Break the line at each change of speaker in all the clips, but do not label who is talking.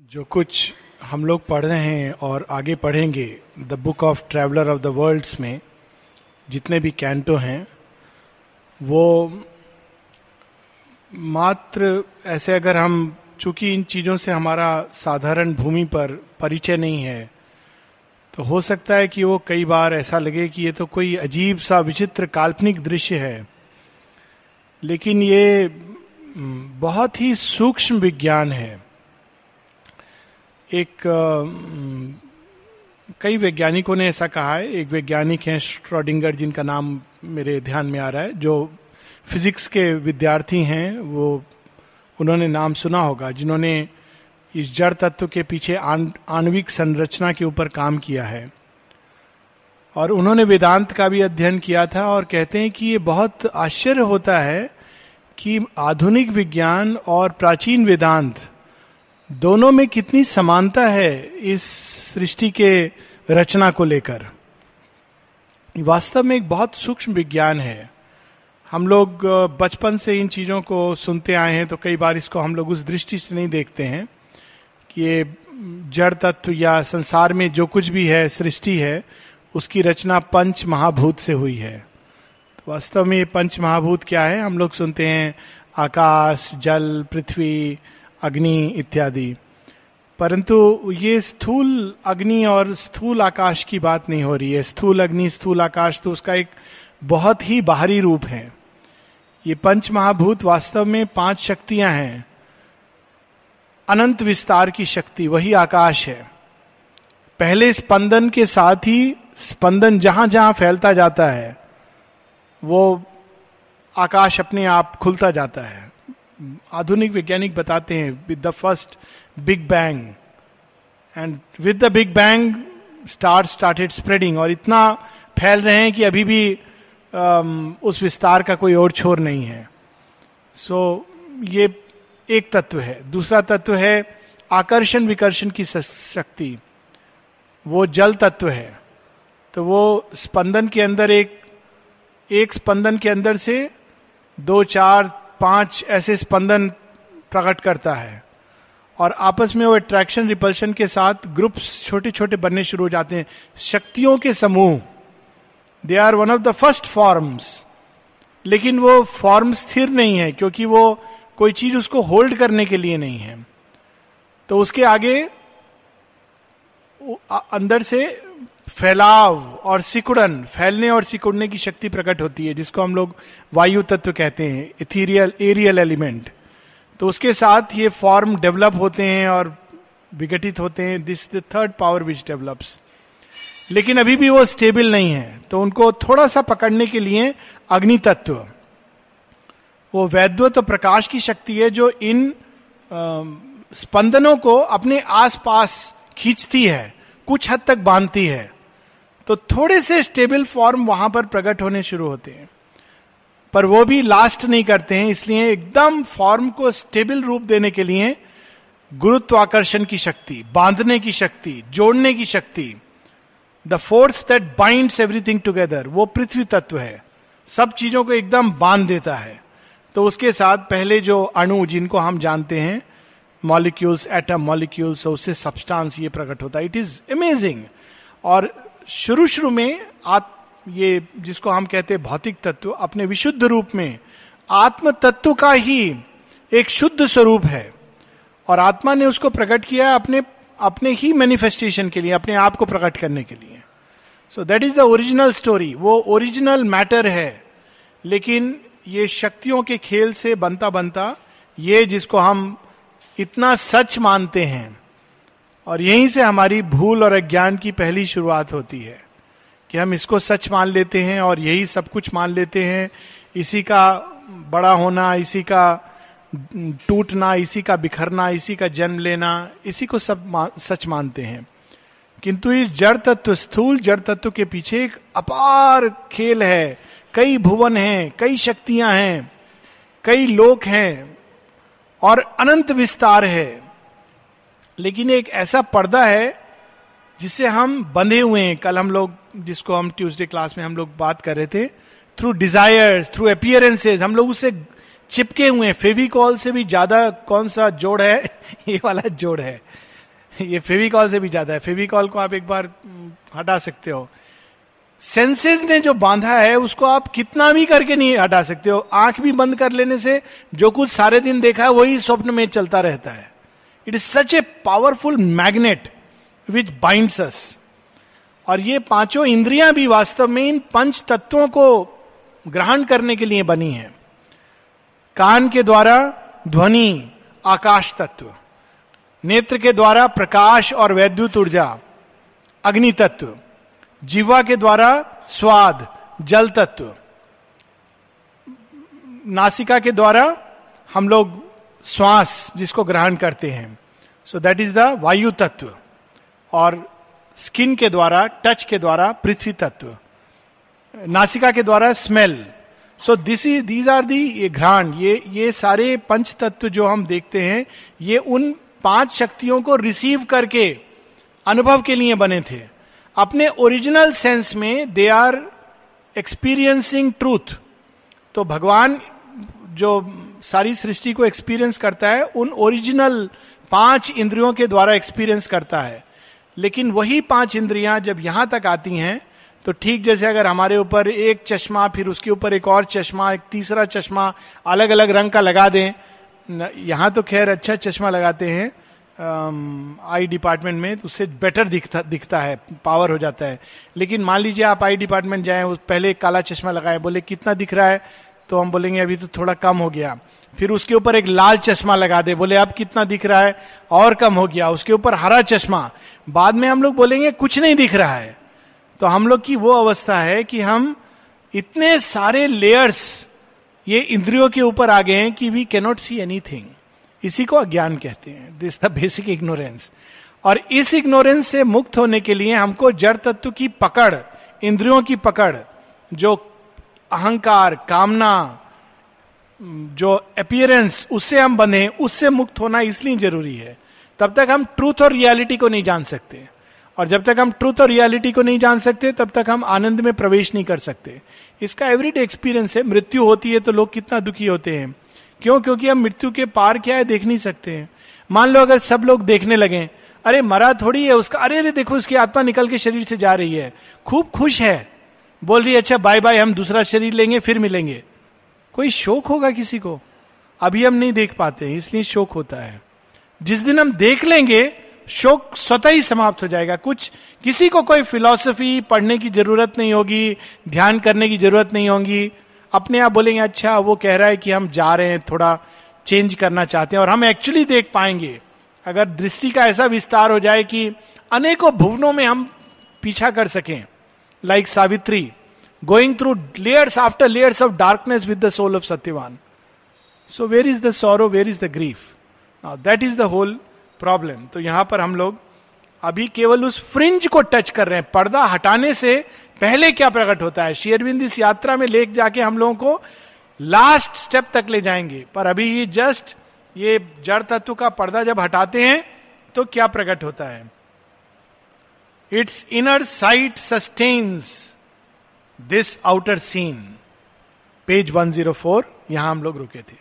जो कुछ हम लोग पढ़ रहे हैं और आगे पढ़ेंगे the book of traveller of the worlds में, जितने भी कैंटो हैं, वो मात्र ऐसे अगर हम, चूँकि इन चीज़ों से हमारा साधारण भूमि पर परिचय नहीं है तो हो सकता है कि वो कई बार ऐसा लगे कि ये तो कोई अजीब सा विचित्र काल्पनिक दृश्य है। लेकिन ये बहुत ही सूक्ष्म विज्ञान है। एक कई वैज्ञानिकों ने ऐसा कहा है। एक वैज्ञानिक हैं स्ट्रॉडिंगर जिनका नाम मेरे ध्यान में आ रहा है, जो फिजिक्स के विद्यार्थी हैं। वो, उन्होंने नाम सुना होगा, जिन्होंने इस जड़ तत्व के पीछे आणविक संरचना के ऊपर काम किया है। और उन्होंने वेदांत का भी अध्ययन किया था और कहते हैं कि ये बहुत आश्चर्य होता है कि आधुनिक विज्ञान और प्राचीन वेदांत दोनों में कितनी समानता है इस सृष्टि के रचना को लेकर? वास्तव में एक बहुत सूक्ष्म विज्ञान है। हम लोग बचपन से इन चीज़ों को सुनते आए हैं तो कई बार इसको हम लोग उस दृष्टि से नहीं देखते हैं कि ये जड़ तत्व या संसार में जो कुछ भी है, सृष्टि है, उसकी रचना पंच महाभूत से हुई है। तो वास्तव में ये पंच महाभूत क्या है? हम लोग सुनते हैं आकाश, जल, पृथ्वी अग्नि इत्यादि। परंतु ये स्थूल अग्नि और स्थूल आकाश की बात नहीं हो रही है। स्थूल अग्नि, स्थूल आकाश तो उसका एक बहुत ही बाहरी रूप है। ये पंच महाभूत वास्तव में पाँच शक्तियाँ हैं। अनंत विस्तार की शक्ति, वही आकाश है। पहले स्पंदन के साथ ही स्पंदन जहाँ जहाँ फैलता जाता है, वो आकाश अपने आप खुलता जाता है। आधुनिक वैज्ञानिक बताते हैं with the first big bang and with the big bang star started spreading और इतना फैल रहे हैं कि अभी भी um, उस विस्तार का कोई और छोर नहीं है। सो so, ये एक तत्व है। दूसरा तत्व है आकर्षण विकर्षण की शक्ति। वो जल तत्व है। तो वो स्पंदन के अंदर एक एक स्पंदन के अंदर से दो चार पाँच ऐसे स्पंदन प्रकट करता है और आपस में वो अट्रैक्शन रिपल्शन के साथ ग्रुप्स छोटे छोटे बनने शुरू हो जाते हैं। शक्तियों के समूह they are one of the first forms लेकिन वो फॉर्म स्थिर नहीं है, क्योंकि वो कोई चीज़ उसको होल्ड करने के लिए नहीं है। तो उसके आगे अंदर से फैलाव और सिकुड़न फैलने और सिकुड़ने की शक्ति प्रकट होती है जिसको हम लोग वायु तत्व कहते हैं इथीरियल एरियल एलिमेंट तो उसके साथ ये फॉर्म डेवलप होते हैं और विघटित होते हैं. This the third power which develops लेकिन अभी भी वो स्टेबल नहीं है. तो उनको थोड़ा सा पकड़ने के लिए अग्नि तत्व. वो वैद्य तो प्रकाश की शक्ति है जो इन आ, स्पंदनों को अपने आसपास खींचती है कुछ हद तक बांधती है। तो थोड़े से स्टेबल फॉर्म वहाँ पर प्रकट होने शुरू होते हैं। पर वो भी लास्ट नहीं करते हैं, इसलिए एकदम फॉर्म को स्टेबल रूप देने के लिए गुरुत्वाकर्षण की शक्ति, बांधने की शक्ति, जोड़ने की शक्ति the force that binds everything together वो पृथ्वी तत्व है। सब चीज़ों को एकदम बाँध देता है। तो उसके साथ पहले जो अणु जिनको हम जानते हैं मॉलिक्यूल्स एटम मॉलिक्यूल्स उससे सब्सटेंस ये प्रकट होता है। इट इज़ अमेजिंग और शुरू शुरू में आप ये जिसको हम कहते हैं भौतिक तत्व, अपने विशुद्ध रूप में आत्म तत्व का ही एक शुद्ध स्वरूप है। और आत्मा ने उसको प्रकट किया अपने अपने ही मैनिफेस्टेशन के लिए, अपने आप को प्रकट करने के लिए। So that is the original story वो ओरिजिनल मैटर है। लेकिन ये शक्तियों के खेल से बनता बनता ये जिसको हम इतना सच मानते हैं और यहीं से हमारी भूल और अज्ञान की पहली शुरुआत होती है कि हम इसको सच मान लेते हैं और यही सब कुछ मान लेते हैं। इसी का बड़ा होना इसी का टूटना इसी का बिखरना इसी का जन्म लेना इसी को सब मा, सच मानते हैं। किंतु इस जड़ तत्व स्थूल जड़ तत्व के पीछे एक अपार खेल है। कई भुवन हैं कई शक्तियाँ हैं कई लोक हैं और अनंत विस्तार है। लेकिन एक ऐसा पर्दा है जिससे हम बंधे हुए हैं। कल हम लोग जिसको हम ट्यूसडे क्लास में हम लोग बात कर रहे थे। थ्रू डिजायर्स थ्रू अपियरेंसेज हम लोग उससे चिपके हुए हैं। फेविकॉल से भी ज़्यादा कौन सा जोड़ है? ये वाला जोड़ है। ये फेविकॉल से भी ज़्यादा है। फेविकॉल को आप एक बार हटा सकते हो। सेंसेस ने जो बांधा है, उसको आप कितना भी करके नहीं हटा सकते हो। आँख भी बंद कर लेने से जो कुछ सारे दिन देखा है, वही स्वप्न में चलता रहता है। It is such a powerful magnet which binds us और ये पाँचों इंद्रियाँ भी वास्तव में इन पंच तत्वों को ग्रहण करने के लिए बनी है। कान के द्वारा ध्वनि, आकाश तत्व। नेत्र के द्वारा प्रकाश और वैद्युत ऊर्जा, अग्नि तत्व। जीवा के द्वारा स्वाद, जल तत्व। नासिका के द्वारा हम लोग श्वास जिसको ग्रहण करते हैं। सो दैट इज़ द वायु तत्व। और स्किन के द्वारा टच के द्वारा पृथ्वी तत्व। नासिका के द्वारा smell so this is these are the घ्राण, ये ये सारे पंच तत्व जो हम देखते हैं, ये उन पाँच शक्तियों को रिसीव करके, अनुभव के लिए बने थे। अपने ओरिजिनल सेंस में दे आर एक्सपीरियंसिंग ट्रूथ तो भगवान जो सारी सृष्टि को एक्सपीरियंस करता है, उन ओरिजिनल पाँच इंद्रियों के द्वारा एक्सपीरियंस करता है। लेकिन वही पाँच इंद्रियाँ जब यहाँ तक आती हैं तो ठीक जैसे अगर हमारे ऊपर एक चश्मा, फिर उसके ऊपर एक और चश्मा, एक तीसरा चश्मा अलग अलग रंग का लगा दें यहाँ तो खैर अच्छा चश्मा लगाते हैं आई डिपार्टमेंट में उससे बेटर दिखता दिखता है पावर हो जाता है। लेकिन मान लीजिए आप आई डिपार्टमेंट जाए पहले काला चश्मा लगाए, बोले, कितना दिख रहा है? तो हम बोलेंगे, अभी तो थोड़ा कम हो गया। फिर उसके ऊपर एक लाल चश्मा लगा दे, बोले, अब कितना दिख रहा है? और कम हो गया। उसके ऊपर हरा चश्मा। बाद में हम लोग बोलेंगे, कुछ नहीं दिख रहा है। तो हम लोग की वो अवस्था है कि हम इतने सारे लेयर्स ये इंद्रियों के ऊपर आ गए हैं कि वी कैनॉट सी एनीथिंग इसी को अज्ञान कहते हैं। दिस द बेसिक इग्नोरेंस और इस इग्नोरेंस से मुक्त होने के लिए हमको जड़ तत्व की पकड़, इंद्रियों की पकड़, जो अहंकार, कामना, जो अपियरेंस उससे हम बने, उससे मुक्त होना इसलिए ज़रूरी है। तब तक हम ट्रूथ और रियलिटी को नहीं जान सकते। और जब तक हम ट्रूथ और रियलिटी को नहीं जान सकते, तब तक हम आनंद में प्रवेश नहीं कर सकते। इसका एवरीडे एक्सपीरियंस है। मृत्यु होती है तो लोग कितना दुखी होते हैं। क्यों? क्योंकि हम मृत्यु के पार क्या है? देख नहीं सकते हैं। मान लो अगर सब लोग देखने लगे, अरे मरा थोड़ी है उसका, अरे अरे देखो, उसकी आत्मा निकल के शरीर से जा रही है। खूब खुश है। बोल रही अच्छा बाय बाय हम दूसरा शरीर लेंगे, फिर मिलेंगे. कोई शोक होगा किसी को? अभी हम नहीं देख पाते इसलिए शोक होता है। जिस दिन हम देख लेंगे, शोक स्वतः ही समाप्त हो जाएगा। कुछ, किसी को कोई फिलॉसफी पढ़ने की ज़रूरत नहीं होगी, ध्यान करने की ज़रूरत नहीं होगी। अपने आप बोलेंगे अच्छा वो कह रहा है कि हम जा रहे हैं, थोड़ा चेंज करना चाहते हैं और हम एक्चुअली देख पाएँगे। अगर दृष्टि का ऐसा विस्तार हो जाए कि अनेकों भुवनों में हम पीछा कर सकें like Savitri going through layers after layers of darkness with the soul of Satyavan so where is the sorrow where is the grief that is the whole problem तो यहाँ पर हम लोग अभी केवल उस फ्रिंज को टच कर रहे हैं। पर्दा हटाने से पहले क्या प्रकट होता है? शेयरबिंद इस यात्रा में ले जाके हम लोगों को लास्ट स्टेप तक ले जाएँगे। पर अभी ये जस्ट ये जड़ तत्व का पर्दा जब हटाते हैं तो क्या प्रकट होता है? It's inner sight sustains this outer scene page 104 यहाँ हम लोग रुके थे।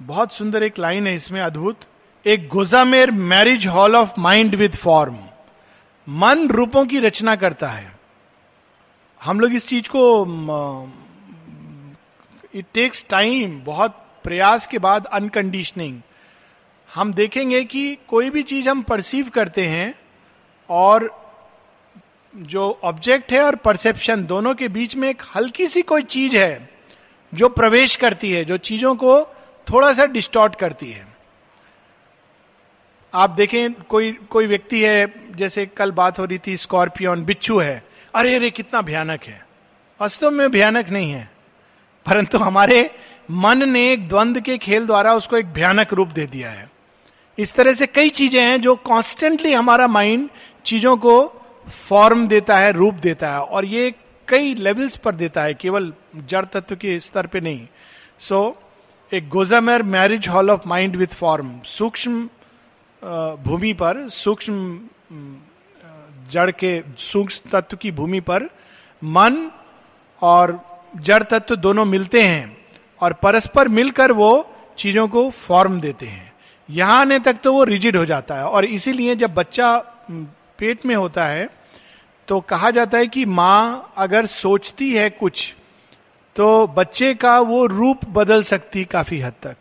बहुत सुंदर एक लाइन है इसमें, अद्भुत। एक gossamer marriage hall of mind with form मन रूपों की रचना करता है। हम लोग इस चीज़ को इट टेक्स टाइम बहुत प्रयास के बाद अनकंडीशनिंग हम देखेंगे कि कोई भी चीज़ हम परसीव करते हैं और जो ऑब्जेक्ट है और परसेप्शन दोनों के बीच में एक हल्की सी कोई चीज़ है जो प्रवेश करती है, जो चीज़ों को थोड़ा सा डिस्टॉर्ट करती है। आप देखें, कोई कोई व्यक्ति है, जैसे कल बात हो रही थी स्कॉर्पियन बिच्छू है। अरे अरे, कितना भयानक है। वास्तव में भयानक नहीं है। परंतु हमारे मन ने एक द्वंद के खेल द्वारा उसको एक भयानक रूप दे दिया है। इस तरह से कई चीज़ें हैं जो कॉन्स्टेंटली हमारा माइंड चीज़ों को फॉर्म देता है रूप देता है और ये कई लेवल्स पर देता है केवल जड़ तत्व के स्तर पे नहीं। सो so, एक gossamer marriage hall of mind with form सूक्ष्म भूमि पर सूक्ष्म जड़ के सूक्ष्म तत्व की भूमि पर मन और जड़ तत्व दोनों मिलते हैं और परस्पर मिलकर वो चीज़ों को फॉर्म देते हैं। यहाँ आने तक तो वो रिजिड हो जाता है। और इसीलिए जब बच्चा पेट में होता है तो कहा जाता है कि माँ अगर सोचती है कुछ तो बच्चे का वो रूप बदल सकती काफ़ी हद तक।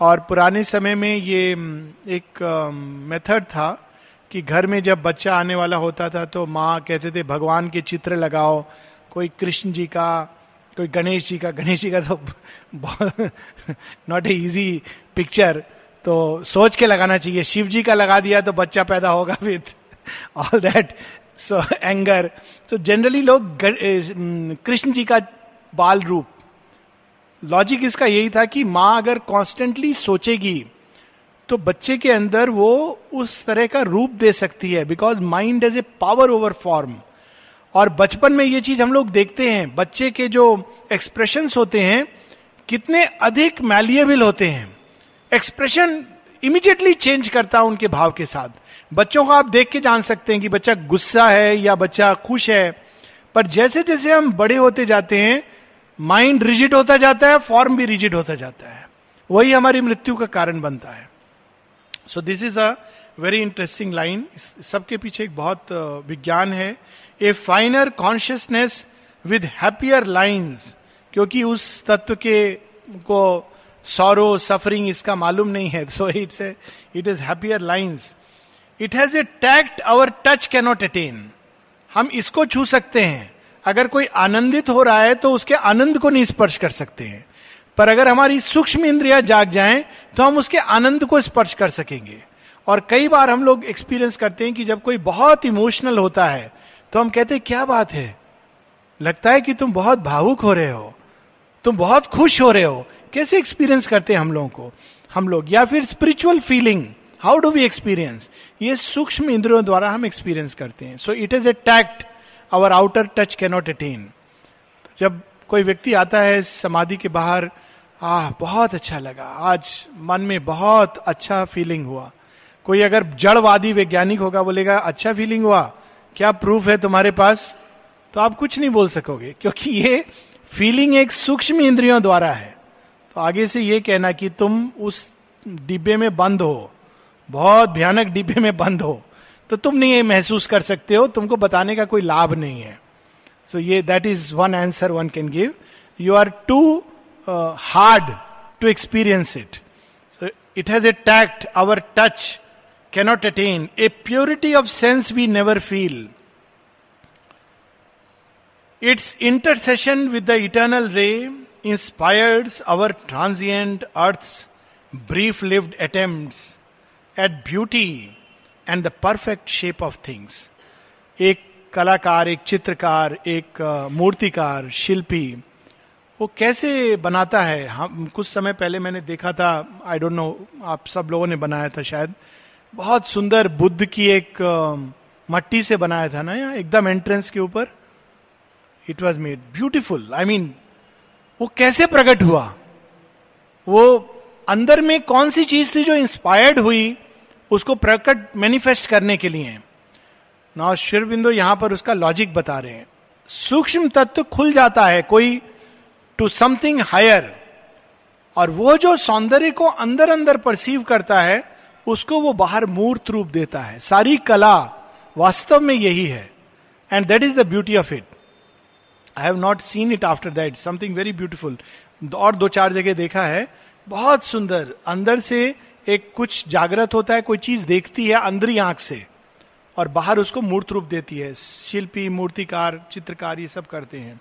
और पुराने समय में ये एक मेथड था कि घर में जब बच्चा आने वाला होता था तो माँ कहते थे, भगवान के चित्र लगाओ, कोई कृष्ण जी का, कोई गणेश जी का, गणेश जी का तो नॉट ए इजी पिक्चर तो सोच के लगाना चाहिए। शिव जी का लगा दिया तो बच्चा पैदा होगा with all that so anger so generally लोग कृष्ण जी का बाल रूप। लॉजिक इसका यही था कि माँ अगर कॉन्स्टेंटली सोचेगी तो बच्चे के अंदर वो उस तरह का रूप दे सकती है। Because mind as a power over form और बचपन में ये चीज़ हम लोग देखते हैं। बच्चे के जो एक्सप्रेशन होते हैं, कितने अधिक मैलिएबल होते हैं। एक्सप्रेशन इमीडिएटली चेंज करता है उनके भाव के साथ बच्चों को आप देख के जान सकते हैं कि बच्चा गुस्सा है या बच्चा खुश है पर जैसे जैसे हम बड़े होते जाते हैं माइंड रिजिड होता जाता है फॉर्म भी रिजिड होता जाता है वही हमारी मृत्यु का कारण बनता है so this is a very interesting line सबके पीछे एक बहुत विज्ञान है a finer consciousness with happier lines क्योंकि उस तत्व के को सॉरो सफरिंग इसका मालूम नहीं है so it's it is happier lines it has a tact our touch cannot attain हम इसको छू सकते हैं। अगर कोई आनंदित हो रहा है तो उसके आनंद को नहीं स्पर्श कर सकते हैं। पर अगर हमारी सूक्ष्म इंद्रिया जाग जाएँ तो हम उसके आनंद को स्पर्श कर सकेंगे। और कई बार हम लोग एक्सपीरियंस करते हैं कि जब कोई बहुत इमोशनल होता है तो हम कहते हैं, क्या बात है? लगता है कि तुम बहुत भावुक हो रहे हो। तुम बहुत खुश हो रहे हो। कैसे एक्सपीरियंस करते हैं हम लोगों को? हम लोग, या फिर spiritual feeling how do we experience ये सूक्ष्म इंद्रियों द्वारा हम एक्सपीरियंस करते हैं। So it is a tact our outer touch cannot attain जब कोई व्यक्ति आता है समाधि के बाहर, आह, बहुत अच्छा लगा। आज मन में बहुत अच्छा फीलिंग हुआ। कोई अगर जड़वादी वैज्ञानिक होगा, बोलेगा अच्छा फीलिंग हुआ। क्या प्रूफ है तुम्हारे पास? तो आप कुछ नहीं बोल सकोगे, क्योंकि ये फीलिंग एक सूक्ष्म इंद्रियों द्वारा है। तो आगे से ये कहना कि तुम उस डिब्बे में बंद हो, बहुत भयानक डिब्बे में बंद हो तो तुम नहीं ये महसूस कर सकते हो, तुमको बताने का कोई लाभ नहीं है। सो ये that is one answer one can give you are too hard to experience it it has a tact our touch cannot attain a purity of sense we never feel its intercession with the eternal ray inspires our transient earth brief lived attempt at beauty and the perfect shape of things एक कलाकार, एक चित्रकार, एक मूर्तिकार, शिल्पी, वो कैसे बनाता है? हम, कुछ समय पहले मैंने देखा था आई डोंट नो आप सब लोगों ने बनाया था शायद, बहुत सुंदर बुद्ध की एक मट्टी से बनाया था ना यहाँ, एकदम एंट्रेंस के ऊपर। It was made beautiful I mean वो कैसे प्रकट हुआ? वो अंदर में कौन सी चीज़ थी जो इंस्पायर्ड हुई, उसको प्रकट मैनिफेस्ट करने के लिए? ना शिवबिंदु यहाँ पर उसका लॉजिक बता रहे हैं। सूक्ष्म तत्व खुल जाता है कोई टू समथिंग हायर और वो जो सौंदर्य को अंदर अंदर परसीव करता है, उसको वो बाहर मूर्त रूप देता है। सारी कला वास्तव में यही है and that is the beauty of it I have not seen it after that something very beautiful और दो चार जगह देखा है। बहुत सुंदर। अंदर से एक कुछ जागृत होता है, कोई चीज़ देखती है अंदरी आँख से। और बाहर उसको मूर्त रूप देती है। शिल्पी, मूर्तिकार, चित्रकार ये सब करते हैं।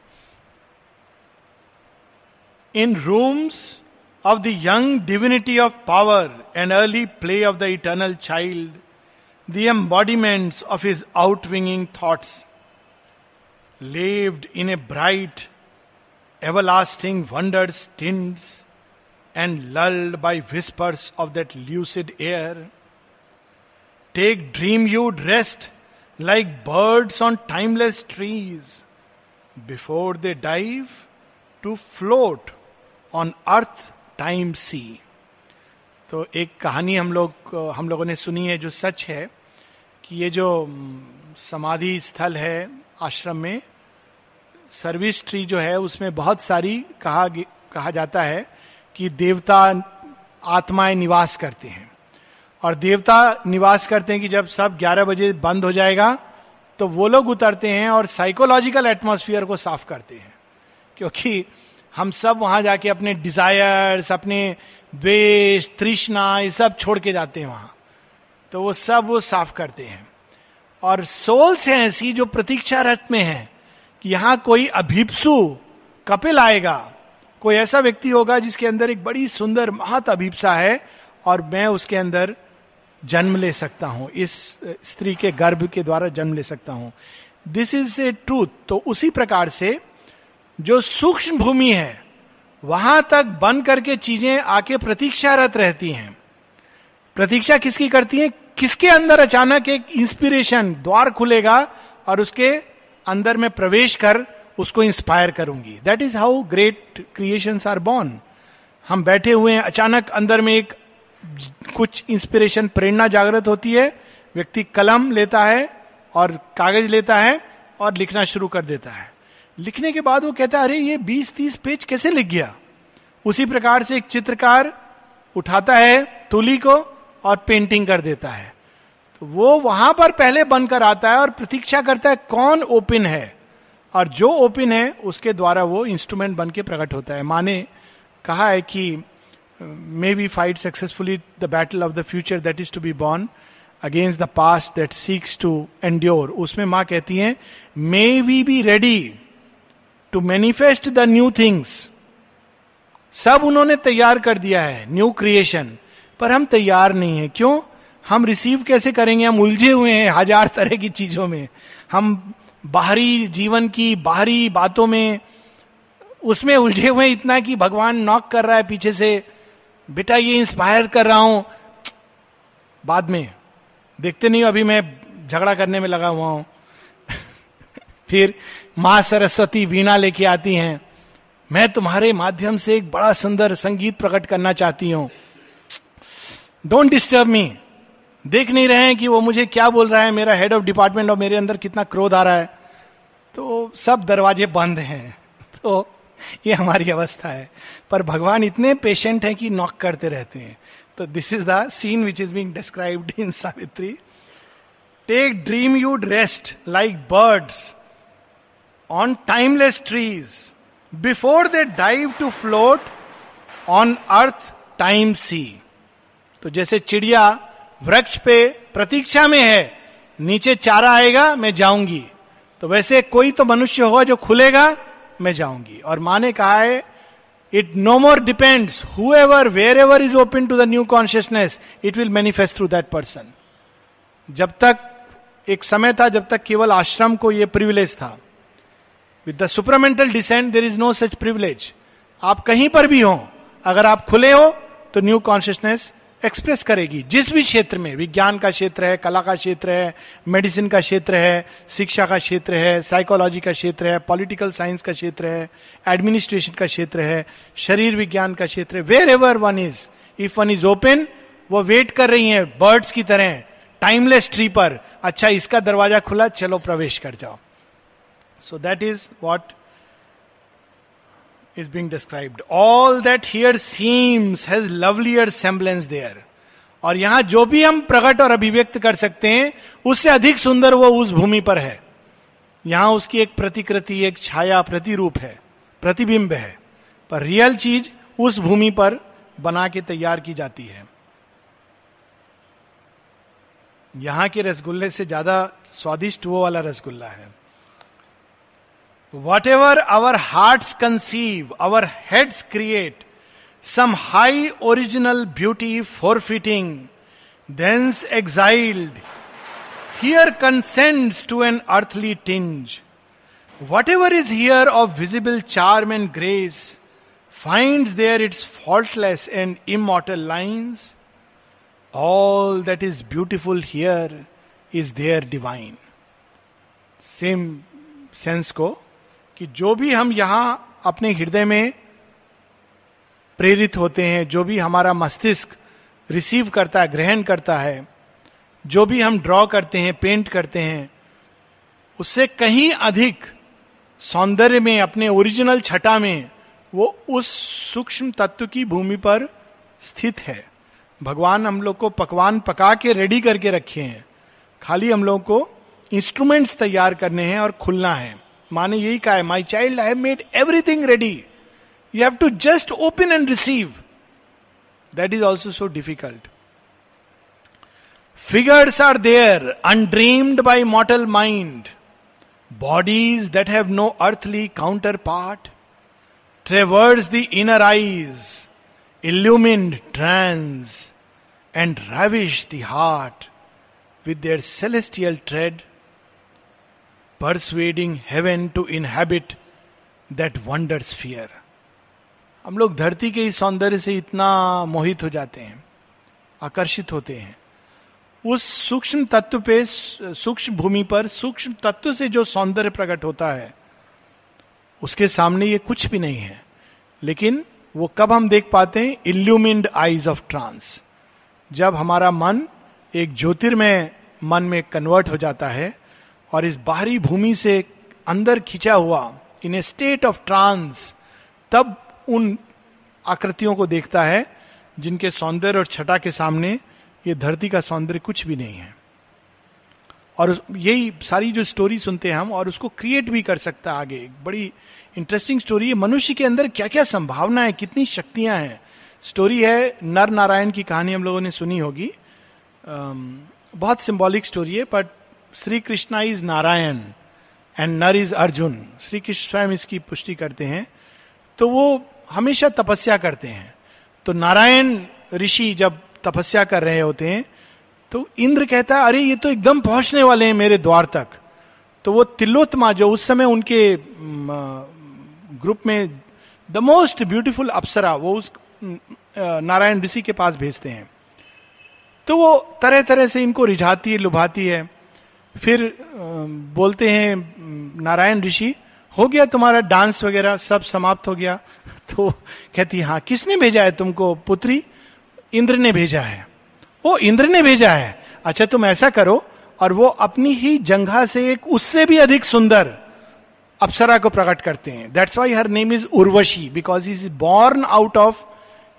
In rooms of the young divinity of power and early play of the eternal child, the embodiments of his outwinging thoughts. Laved in a bright everlasting wonders tints and lulled by whispers of that lucid air. Take dream you'd rest like birds on timeless trees before they dive to float on earth time sea. तो एक कहानी हम लोग हम लोगों ने सुनी है जो सच है कि ये जो समाधि स्थल है आश्रम में सर्विस ट्री जो है, उसमें बहुत सारी कहा कहा जाता है कि देवता आत्माएँ निवास करते हैं। और देवता निवास करते हैं कि जब सब 11 बजे बंद हो जाएगा तो वो लोग उतरते हैं और साइकोलॉजिकल एटमोसफियर को साफ़ करते हैं। क्योंकि हम सब वहाँ जाके अपने डिजायर्स अपने द्वेष, तृष्णा, ये सब छोड़ के जाते हैं वहाँ। तो वो सब वो साफ़ करते हैं। और सोल्स हैं ऐसी जो प्रतीक्षा रथ में है कि यहाँ कोई अभिप्सु कपिल आएगा, कोई ऐसा व्यक्ति होगा जिसके अंदर एक बड़ी सुंदर महत अभिप्सा है और मैं उसके अंदर जन्म ले सकता हूँ, इस स्त्री के गर्भ के द्वारा जन्म ले सकता हूँ। दिस इज़ ए ट्रूथ तो उसी प्रकार से जो सूक्ष्म भूमि है, वहाँ तक बन करके चीज़ें आके प्रतीक्षारत रहती हैं। प्रतीक्षा किसकी करती है? किसके अंदर अचानक एक इंस्पिरेशन द्वार खुलेगा और उसके अंदर में प्रवेश कर उसको इंस्पायर करूँगी? That is how great creation are born हम बैठे हुए हैं, अचानक अंदर में एक कुछ इंस्पिरेशन प्रेरणा जागृत होती है, व्यक्ति कलम लेता है और कागज़ लेता है और लिखना शुरू कर देता है। लिखने के बाद वो कहता है, अरे, ये 20-30 पेज कैसे लिख गया? उसी प्रकार से एक चित्रकार उठाता है, तुली को और पेंटिंग कर देता है। तो वो वहाँ पर पहले बनकर आता है और प्रतीक्षा करता है कौन ओपन है। और जो ओपन है, उसके द्वारा वो इंस्ट्रूमेंट बन के प्रकट होता है। माने कहा है कि may we fight successfully the battle of the future that is to be born against the past that seeks to endure उसमें माँ कहती है may we be ready to manifest the new things सब उन्होंने तैयार कर दिया है न्यू क्रिएशन पर हम तैयार नहीं है। क्यों? हम रिसीव कैसे करेंगे? हम उलझे हुए हैं हज़ार तरह की चीज़ों में। हम बाहरी जीवन की, बाहरी बातों में, उसमें उलझे हुए इतना कि भगवान नॉक कर रहा है पीछे से, बेटा, ये इंस्पायर कर रहा हूँ। बाद में, देखते नहीं अभी मैं झगड़ा करने में लगा हुआ हूँ। फिर माँ सरस्वती वीणा लेके आती हैं, मैं तुम्हारे माध्यम से एक बड़ा सुंदर संगीत प्रकट करना चाहती हूँ। डोंट डिस्टर्ब मी देख नहीं रहे हैं कि वो मुझे क्या बोल रहा है, मेरा हेड ऑफ़ डिपार्टमेंट और मेरे अंदर कितना क्रोध आ रहा है। तो सब दरवाजे बंद हैं। तो ये हमारी अवस्था है। पर भगवान इतने पेशेंट हैं कि नॉक करते रहते हैं। तो this is the scene which is being described in Savitri take dream hued rest like birds on timeless trees before they dive to float on earth time sea तो जैसे चिड़िया वृक्ष पे प्रतीक्षा में है, नीचे चारा आएगा, मैं जाऊँगी। तो वैसे कोई तो मनुष्य होगा जो खुलेगा, मैं जाऊँगी। और माँ ने कहा है it no more depends whoever wherever is open to the new consciousness it will manifest through that person जब तक, एक समय था जब तक केवल आश्रम को यह प्रिविलेज था। With the supramental descent there is no such privilege आप कहीं पर भी हो, अगर आप खुले हो तो न्यू कॉन्शियसनेस एक्सप्रेस करेगी। जिस भी क्षेत्र में, विज्ञान का क्षेत्र है, कला का क्षेत्र है मेडिसिन का क्षेत्र है, शिक्षा का क्षेत्र है साइकोलॉजी का क्षेत्र है पॉलिटिकल साइंस का क्षेत्र है एडमिनिस्ट्रेशन का क्षेत्र है, शरीर विज्ञान का क्षेत्र है wherever one is if one is open वो वेट कर रही है बर्ड्स की तरह टाइमलेस ट्री पर अच्छा इसका दरवाज़ा खुला, चलो प्रवेश कर जाओ। So that is what is being described. All that here seems has lovelier semblance there. और यहाँ जो भी हम प्रकट और अभिव्यक्त कर सकते हैं, उससे अधिक सुंदर वो उस भूमि पर है यहाँ उसकी एक प्रतिकृति, एक छाया, प्रतिरूप है, प्रतिबिंब है पर रियल चीज़ उस भूमि पर बना के तैयार की जाती है यहाँ के रसगुल्ले से ज़्यादा स्वादिष्ट वो वाला रसगुल्ला है Whatever our hearts conceive, our heads create, some high original beauty forfeiting, thence exiled, here consents to an earthly tinge. Whatever is here of visible charm and grace finds there its faultless and immortal lines. All that is beautiful here is there divine. Same sense को कि जो भी हम यहाँ अपने हृदय में प्रेरित होते हैं, जो भी हमारा मस्तिष्क रिसीव करता है, ग्रहण करता है, जो भी हम ड्रॉ करते हैं, पेंट करते हैं, उससे कहीं अधिक सौंदर्य में, अपने ओरिजिनल छटा में, वो उस सूक्ष्म तत्व की भूमि पर स्थित है। भगवान हम लोग को पकवान पका के रेडी करके रखे हैं। खाली हम लोग को इंस्ट्रूमेंट्स तैयार करने हैं और खुलना है। माने यही कहा है my child I have made everything ready you have to just open and receive that is also so difficult figures are there undreamed by mortal mind bodies that have no earthly counterpart traverse the inner eyes illumined trance and ravish the heart with their celestial tread, persuading heaven to inhabit that wonder sphere. हम लोग धरती के इस सौंदर्य से इतना मोहित हो जाते हैं, आकर्षित होते हैं। उस सूक्ष्म तत्व पे, सूक्ष्म भूमि पर, सूक्ष्म तत्व से जो सौंदर्य प्रकट होता है, उसके सामने ये कुछ भी नहीं है। लेकिन वो कब हम देख पाते हैं? इल्यूमिंड आईज ऑफ़ ट्रांस जब हमारा मन एक ज्योतिर्मय मन में कन्वर्ट हो जाता है और इस बाहरी भूमि से अंदर खिंचा हुआ in a state of trance तब उन आकृतियों को देखता है, जिनके सौंदर्य और छटा के सामने ये धरती का सौंदर्य कुछ भी नहीं है। और यही सारी जो स्टोरी सुनते हैं हम, और उसको क्रिएट भी कर सकता है आगे। बड़ी इंटरेस्टिंग स्टोरी है, मनुष्य के अंदर क्या क्या संभावना है, कितनी शक्तियाँ हैं। स्टोरी है, नर नारायण की कहानी हम लोगों ने सुनी होगी। बहुत सिंबॉलिक स्टोरी है but Shri Krishna is Narayan and Nar is Arjun. Shri Krishna स्वयं इसकी पुष्टि करते हैं। तो वो हमेशा तपस्या करते हैं। तो नारायण ऋषि जब तपस्या कर रहे होते हैं तो इंद्र कहता है, अरे, ये तो एकदम पहुँचने वाले हैं मेरे द्वार तक। तो वो तिलोत्मा जो उस समय उनके ग्रुप में द मोस्ट ब्यूटिफुल अप्सरा, वो उस नारायण ऋषि के पास भेजते हैं। तो वो तरह तरह से इनको रिझाती है, लुभाती है। फिर बोलते हैं नारायण ऋषि, हो गया तुम्हारा डांस वगैरह सब समाप्त हो गया। तो कहती हाँ किसने भेजा है तुमको, पुत्री? इंद्र ने भेजा है। वो इंद्र ने भेजा है? अच्छा तुम ऐसा करो और वो अपनी ही जंघा से एक, उससे भी अधिक सुंदर अप्सरा को प्रकट करते हैं। That's why her name is Urvashi because is born out of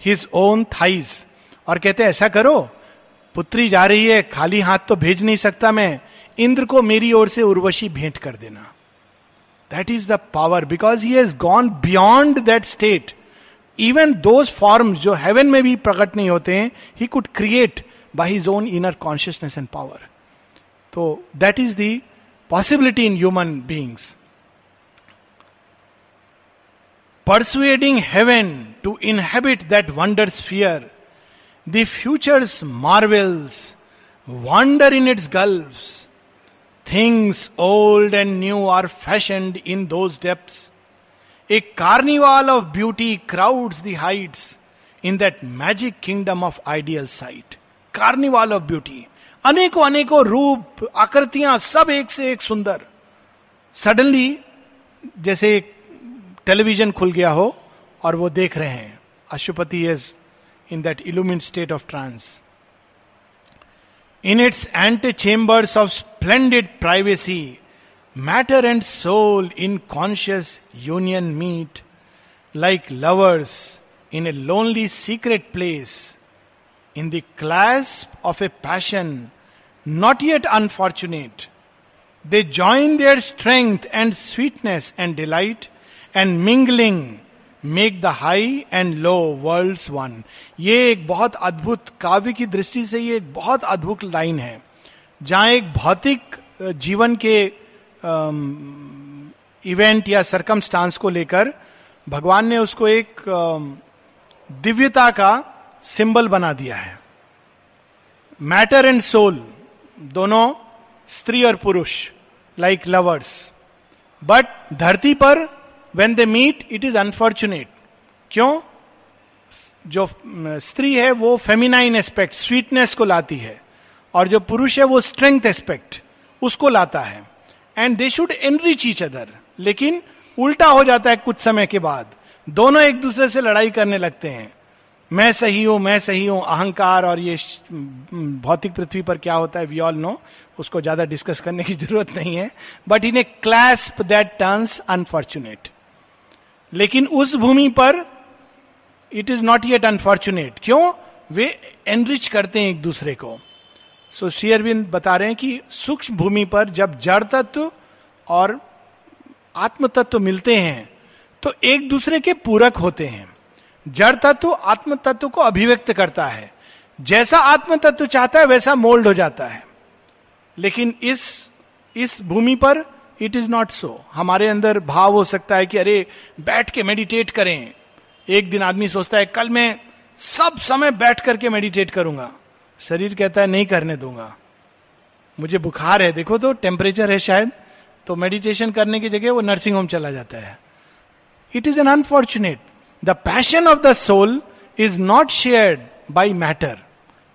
his own thighs और कहते ऐसा करो, पुत्री जा रही है, खाली हाथ तो भेज नहीं सकता मैं। इंद्र को मेरी ओर से उर्वशी भेंट कर देना that is the power because he has gone beyond that state even those form जो हेवन में भी प्रकट नहीं होते हैं he could create by his own inner consciousness and power तो that is the possibility in human beings persuading heaven to inhabit that wonder sphere. The future's marvels wander in its gulfs. Things old and new are fashion in those depths a carnival of beauty crowd the heights in that magic kingdom of ideal sight carnival of beauty अनेकों अनेकों रूप, आकृतियाँ सब एक से एक सुंदर। Suddenly जैसे एक टेलीविज़न खुल गया हो और वो देख रहे हैं। Ashwapati is in that illumine state of trance In its antechambers of splendid privacy, matter and soul in conscious union meet, like lovers in a lonely secret place, in the clasp of a passion not yet unfortunate. They join their strength and sweetness and delight, and mingling, make the high and low world one ये एक बहुत अद्भुत काव्य की दृष्टि से ये एक बहुत अद्भुत लाइन है, जहाँ एक भौतिक जीवन के इवेंट या सरकमस्टांस को लेकर भगवान ने उसको एक दिव्यता का सिंबल बना दिया है। मैटर एंड सोल दोनों, स्त्री और पुरुष लाइक लवर्स बट धरती पर when they meet it is unfortunate क्यों? जो स्त्री है, वो फेमिनाइन एस्पेक्ट स्वीटनेस को लाती है। और जो पुरुष है, वो स्ट्रेंथ एस्पेक्ट उसको लाता है। And they should enrich each other लेकिन उल्टा हो जाता है कुछ समय के बाद। दोनों एक दूसरे से लड़ाई करने लगते हैं। मैं सही हूँ, मैं सही हूँ, अहंकार और ये भौतिक पृथ्वी पर क्या होता है वी ऑल नो उसको ज़्यादा डिस्कस करने की ज़रूरत नहीं है। But in a clasp that turns unfortunate लेकिन उस भूमि पर it is not yet unfortunate क्यों? वे एनरिच करते हैं एक दूसरे को। सो so, शेयरविंद बता रहे हैं कि सूक्ष्म भूमि पर जब जड़ तत्व और आत्म तत्व मिलते हैं तो एक दूसरे के पूरक होते हैं। जड़ तत्व आत्म तत्व को अभिव्यक्त करता है। जैसा आत्म तत्व चाहता है वैसा मोल्ड हो जाता है। लेकिन इस इस भूमि पर इट इज़ नॉट सो हमारे अंदर भाव हो सकता है कि अरे, बैठ के मेडिटेट करें। एक दिन आदमी सोचता है, कल मैं सब समय बैठ करके मेडिटेट करूँगा। शरीर कहता है, नहीं करने दूँगा। मुझे बुखार है। देखो तो टेम्परेचर है शायद। तो मेडिटेशन करने की जगह वो नर्सिंग होम चला जाता है। It is an unfortunate the passion of the soul is not shared by matter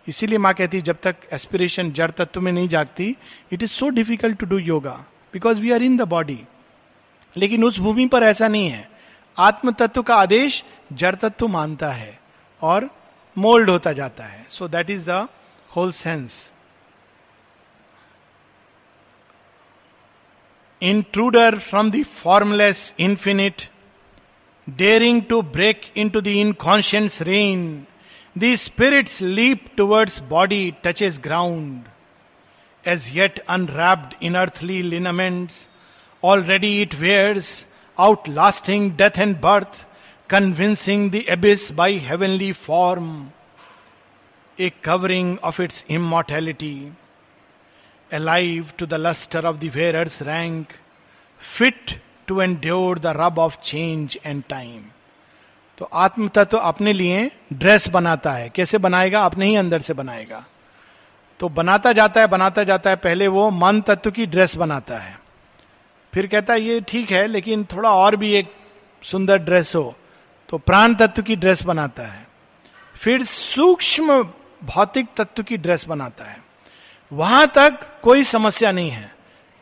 इसीलिए माँ कहती जब तक एस्पिरेशन जड़ तत्व में नहीं जागती it is so difficult to do yoga because we are in the body लेकिन उस भूमि पर ऐसा नहीं है। आत्म तत्व का आदेश जड़ तत्व मानता है और मोल्ड होता जाता है। So that is the whole sense intruder from the formless infinite daring to break into the inconscient's reign The spirit's leap towards body, touches ground. As yet unwrapped in earthly lineaments, already it wears outlasting death and birth, convincing the abyss by heavenly form, a covering of its immortality, alive to the luster of the wearer's rank, fit to endure the rub of change and time. तो आत्म तत्व अपने लिए dress बनाता है कैसे बनाएगा अपने ही अंदर से बनाएगा तो बनाता जाता है, बनाता जाता है, पहले वो मन तत्व की ड्रेस बनाता है। फिर कहता है, ये ठीक है, लेकिन थोड़ा और भी एक सुंदर ड्रेस हो। तो प्राण तत्व की ड्रेस बनाता है। फिर सूक्ष्म भौतिक तत्व की ड्रेस बनाता है। वहाँ तक कोई समस्या नहीं है।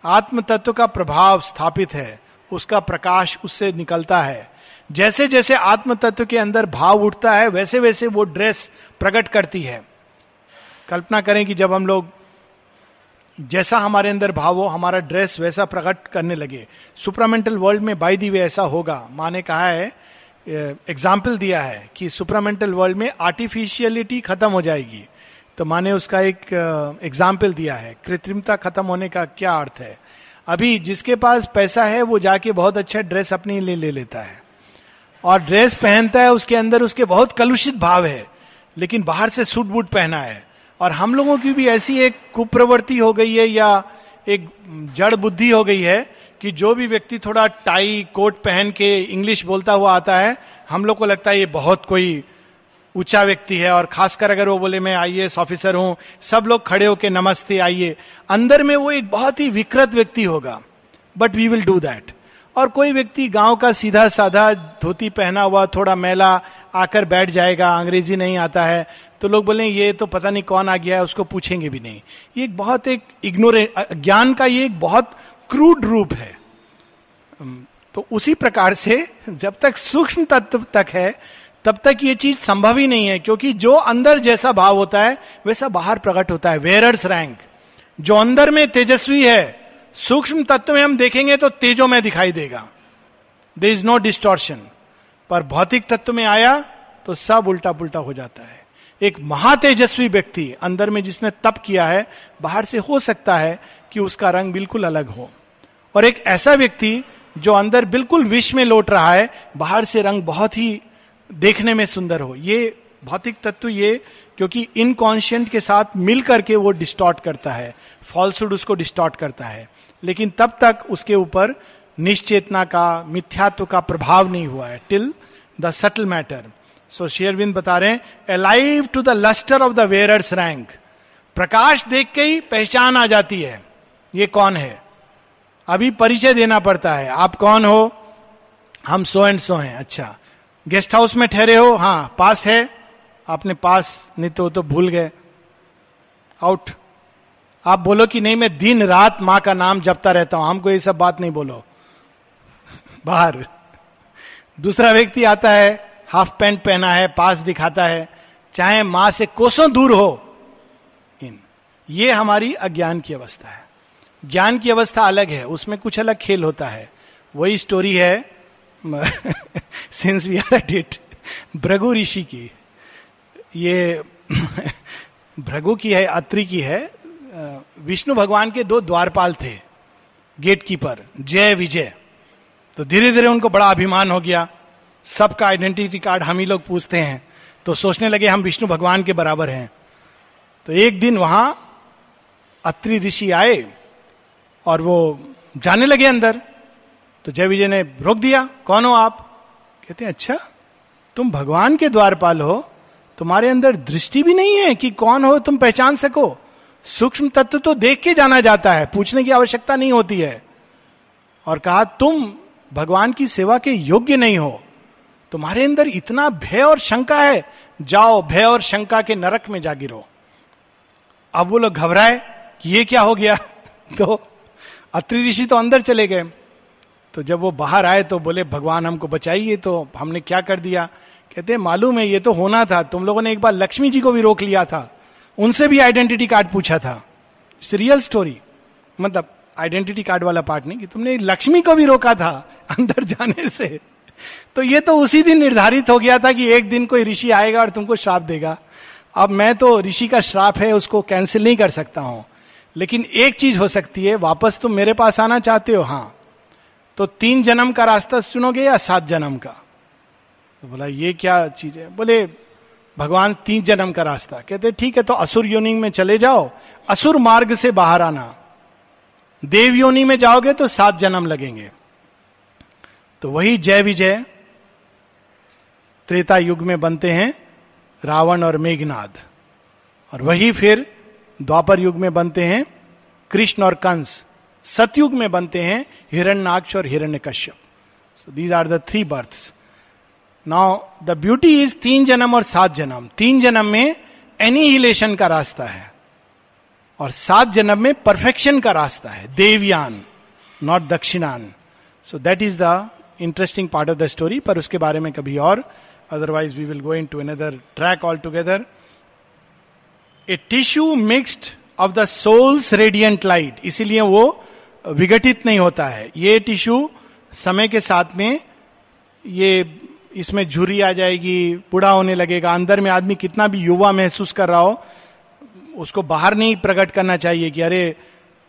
आत्म तत्व का प्रभाव स्थापित है। उसका प्रकाश उससे निकलता है। जैसे जैसे आत्म तत्व के अंदर भाव उठता है वैसे वैसे वो ड्रेस प्रकट करती है। कल्पना करें कि जब हम लोग जैसा हमारे अंदर भाव हो, हमारा ड्रेस वैसा प्रकट करने लगे। सुपरामेंटल वर्ल्ड में बाई दी वे ऐसा होगा। माँ ने कहा है एग्ज़ाम्पल दिया है कि सुपरामेंटल वर्ल्ड में आर्टिफिशियलिटी खत्म हो जाएगी। तो माँ ने उसका एक एग्ज़ाम्पल दिया है। कृत्रिमता खत्म होने का क्या अर्थ है? अभी जिसके पास पैसा है, वो जाके बहुत अच्छा ड्रेस अपने लिए ले लेता है। और ड्रेस पहनता है, उसके अंदर उसके बहुत कलुषित भाव है। लेकिन बाहर से सूट बूट पहना है। और हम लोगों की भी ऐसी एक कुप्रवृत्ति हो गई है या एक जड़ बुद्धि हो गई है कि जो भी व्यक्ति थोड़ा टाई, कोट पहन के इंग्लिश बोलता हुआ आता है, हम लोग को लगता है ये बहुत कोई ऊँचा व्यक्ति है। और खासकर अगर वो बोले, मैं आई ऑफिसर हूँ, सब लोग खड़े होके नमस्ते, आइए। अंदर में वो एक बहुत ही विकृत व्यक्ति होगा। But we will do that और कोई व्यक्ति गाँव का सीधा साधा धोती पहना हुआ, थोड़ा मैला आकर बैठ जाएगा, अंग्रेज़ी नहीं आता है तो लोग बोले, ये तो पता नहीं कौन आ गया है, उसको पूछेंगे भी नहीं. ये एक बहुत एक इग्नोरे ज्ञान का ये एक बहुत क्रूड रूप है। तो उसी प्रकार से जब तक सूक्ष्म तत्व तक है, तब तक ये चीज़ संभव ही नहीं है, क्योंकि जो अंदर जैसा भाव होता है, वैसा बाहर प्रकट होता है। Wearer's rank. जो अंदर में तेजस्वी है, सूक्ष्म तत्व में हम देखेंगे तो तेजो में दिखाई देगा। दे इज़ नो डिस्टोर्शन पर भौतिक तत्व में आया तो सब उल्टा पुल्टा हो जाता है। एक महातेजस्वी व्यक्ति अंदर में जिसने तप किया है, बाहर से हो सकता है कि उसका रंग बिल्कुल अलग हो। और एक ऐसा व्यक्ति जो अंदर बिल्कुल विष में लौट रहा है, बाहर से रंग बहुत ही देखने में सुंदर हो। ये भौतिक तत्व ये, क्योंकि इनकॉन्शियंट के साथ मिल करके वो डिस्टॉर्ट करता है। फॉल्सुड उसको डिस्टॉर्ट करता है। लेकिन तब तक उसके ऊपर निश्चेतना का, मिथ्यात्व का प्रभाव नहीं हुआ है। Till the subtle matter. So शेयरविंद बता रहे हैं alive to the lustre of the wearer's rank प्रकाश देख के ही पहचान आ जाती है। ये कौन है? अभी परिचय देना पड़ता है। आप कौन हो? हम सो एंड सो हैं। अच्छा। गेस्ट हाउस में ठहरे हो? हाँ पास है। आपने पास, नहीं तो तो भूल गए। आउट आप बोलो कि नहीं, मैं दिन रात माँ का नाम जपता रहता हूँ। हमको ये सब बात नहीं बोलो। बाहर। दूसरा व्यक्ति आता है हाफ़ पैंट पहना है, पास दिखाता है, चाहे माँ से कोसों दूर हो। इन, ये हमारी अज्ञान की अवस्था है। ज्ञान की अवस्था अलग है, उसमें कुछ अलग खेल होता है। वही स्टोरी है since we are at it Bhrigu ऋषि की। ये भ्रगु की है, अत्रि की है विष्णु भगवान के दो द्वारपाल थे गेट कीपर जय विजय। तो धीरे धीरे उनको बड़ा अभिमान हो गया। सबका आइडेंटिटी कार्ड हम ही लोग पूछते हैं। तो सोचने लगे हम विष्णु भगवान के बराबर हैं। तो एक दिन वहाँ अत्रि ऋषि आए और वो जाने लगे अंदर। तो जय विजय ने रोक दिया, कौन हो आप? कहते हैं अच्छा तुम भगवान के द्वारपाल हो। तुम्हारे अंदर दृष्टि भी नहीं है कि कौन हो, तुम पहचान सको। सूक्ष्म तत्व तो देख के जाना जाता है, पूछने की आवश्यकता नहीं होती है। और कहा, तुम भगवान की सेवा के योग्य नहीं हो। तुम्हारे अंदर इतना भय और शंका है, जाओ भय और शंका के नरक में जा गिरो अब वो लोग घबराए कि ये क्या हो गया? तो अत्रि ऋषि तो अंदर चले गए। तो जब वो बाहर आए तो बोले, भगवान, हमको बचाइए। तो हमने क्या कर दिया? कहते, मालूम है, ये तो होना था। तुम लोगों ने एक बार लक्ष्मी जी को भी रोक लिया था। उनसे भी आइडेंटिटी कार्ड पूछा था। Real story. मतलब आइडेंटिटी कार्ड वाला पार्ट नहीं, कि तुमने लक्ष्मी को भी रोका था अंदर जाने से। तो ये तो उसी दिन निर्धारित हो गया था कि एक दिन कोई ऋषि आएगा और तुमको श्राप देगा। अब मैं तो ऋषि का श्राप है, उसको कैंसिल नहीं कर सकता हूँ। लेकिन एक चीज़ हो सकती है, वापस तुम मेरे पास आना चाहते हो? हाँ। तो तीन जन्म का रास्ता चुनोगे या सात जन्म का? तो बोला, ये क्या चीज़ है? बोले, भगवान तीन जन्म का रास्ता। कहते, ठीक है तो असुर योनि में चले जाओ। असुर मार्ग से बाहर आना। देव योनि में जाओगे तो सात जन्म लगेंगे। तो वही जय विजय त्रेता युग में बनते हैं, रावण और मेघनाद। और वही फिर द्वापर युग में बनते हैं, कृष्ण और कंस सतयुग में बनते हैं हिरण्याक्ष और Hiranyakashipu so these are the three births now the beauty is तीन जन्म और सात जन्म। तीन जन्म में एनिहिलेशन का रास्ता है। और सात जन्म में परफेक्शन का रास्ता है। देवयान not दक्षिणान। So that is the interesting part of the story पर उसके बारे में कभी और। Otherwise we will go into another track altogether a tissue mixed of the soul's radiant light इसीलिए वो विघटित नहीं होता है। ये टिश्यू समय के साथ में ये इसमें झुरी आ जाएगी, बूढ़ा होने लगेगा। अंदर में आदमी कितना भी युवा महसूस कर रहा हो, उसको बाहर नहीं प्रकट करना चाहिए कि अरे,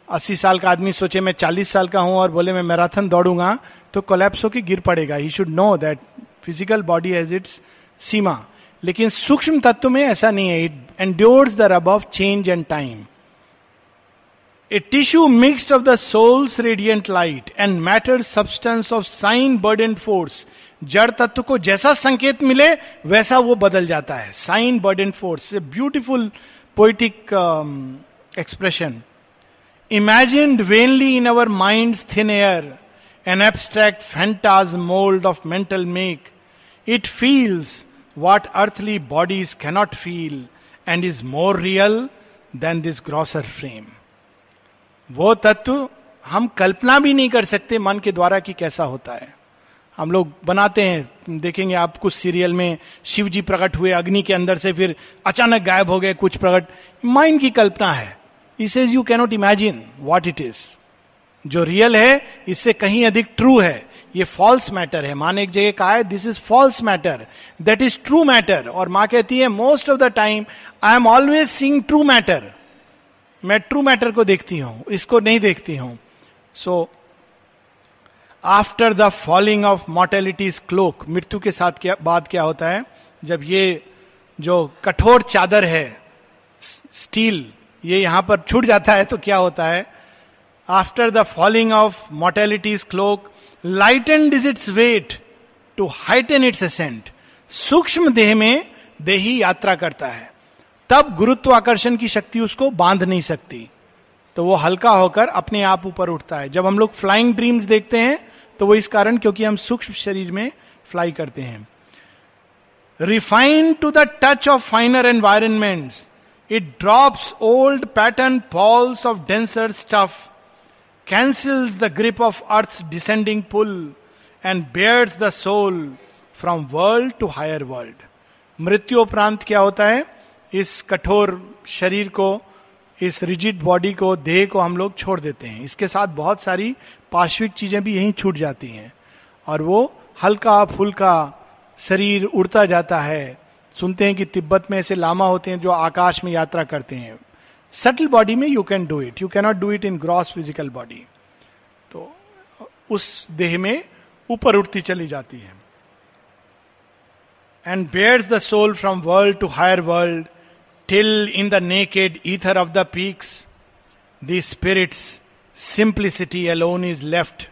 अस्सी साल का आदमी सोचे, मैं चालीस साल का हूँ और बोले, मैं मैराथन दौड़ूँगा। तो कोलैप्स होकर गिर पड़ेगा। He should know that physical body has its सीमा लेकिन सूक्ष्म तत्व में ऐसा नहीं है। It endures the rub of change and time a tissue mixed of the soul's radiant light and matter substance of sign word and force जड़ तत्व को जैसा संकेत मिले, वैसा वो बदल जाता है। Sign word and force a beautiful poetic expression imagine vainly in our mind thin air an abstract phantasm mould of mental make it feels what earthly bodies cannot feel and is more real than this grosser frame वो तत्व हम कल्पना भी नहीं कर सकते मन के द्वारा कि कैसा होता है। हम लोग बनाते हैं, देखेंगे आप कुछ सीरियल में शिव जी प्रकट हुए, अग्नि के अंदर से फिर अचानक गायब हो गए कुछ प्रकट। माइंड की कल्पना है। इस is you cannot imagine what it is जो रियल है, इससे कहीं अधिक ट्रू है। ये फॉल्स मैटर है। माँ ने एक जगह कहा है this is false matter that is true matter और माँ कहती है most of the time I am always seeing true matter मैं ट्रू मैटर को देखती हूँ, इसको नहीं देखती हूँ। So after the falling of mortality's cloak मृत्यु के साथ क्या, बाद क्या होता है? जब ये जो कठोर चादर है स्टील ये यहाँ पर छूट जाता है तो क्या होता है? The falling of mortality's cloak light and is its weight to heighten its ascent सूक्ष्म देह में देही यात्रा करता है। तब गुरुत्वाकर्षण की शक्ति उसको बाँध नहीं सकती। तो वो हल्का होकर अपने आप ऊपर उठता है। जब हम लोग फ्लाइंग ड्रीम्स देखते हैं तो वो इस कारण क्योंकि हम सूक्ष्म शरीर में फ्लाई करते हैं। Refined to the touch of finer environment it drops old pattern falls off denser stuff cancels the grip of earth descending pull and bears the soul from world to higher world मृत्यु उपरांत क्या होता है? इस कठोर शरीर को, इस रिजिड बॉडी को, देह को हम लोग छोड़ देते हैं। इसके साथ बहुत सारी पार्श्विक चीज़ें भी यहीं छूट जाती हैं। और वो हल्का फुल्का शरीर उड़ता जाता है। सुनते हैं कि तिब्बत में ऐसे लामा होते हैं जो आकाश में यात्रा करते हैं। सटल बॉडी में you can do it you cannot do it in gross physical body तो उस देह में ऊपर उठती चली जाती है। And bears the soul from world to higher world till in the naked ether of the peaks the spirit's simplicity alone is left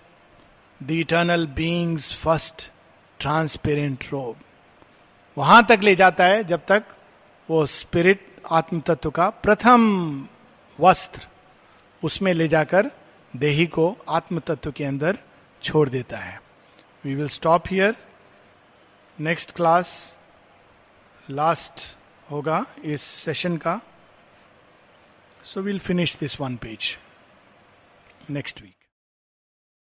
the eternal being's first transparent robe वहाँ तक ले जाता है जब तक वो स्पिरिट आत्म तत्व का प्रथम वस्त्र उसमें ले जाकर देही को आत्म तत्व के अंदर छोड़ देता है। We will stop here next class last होगा इस सेशन का। So will finish this one page next week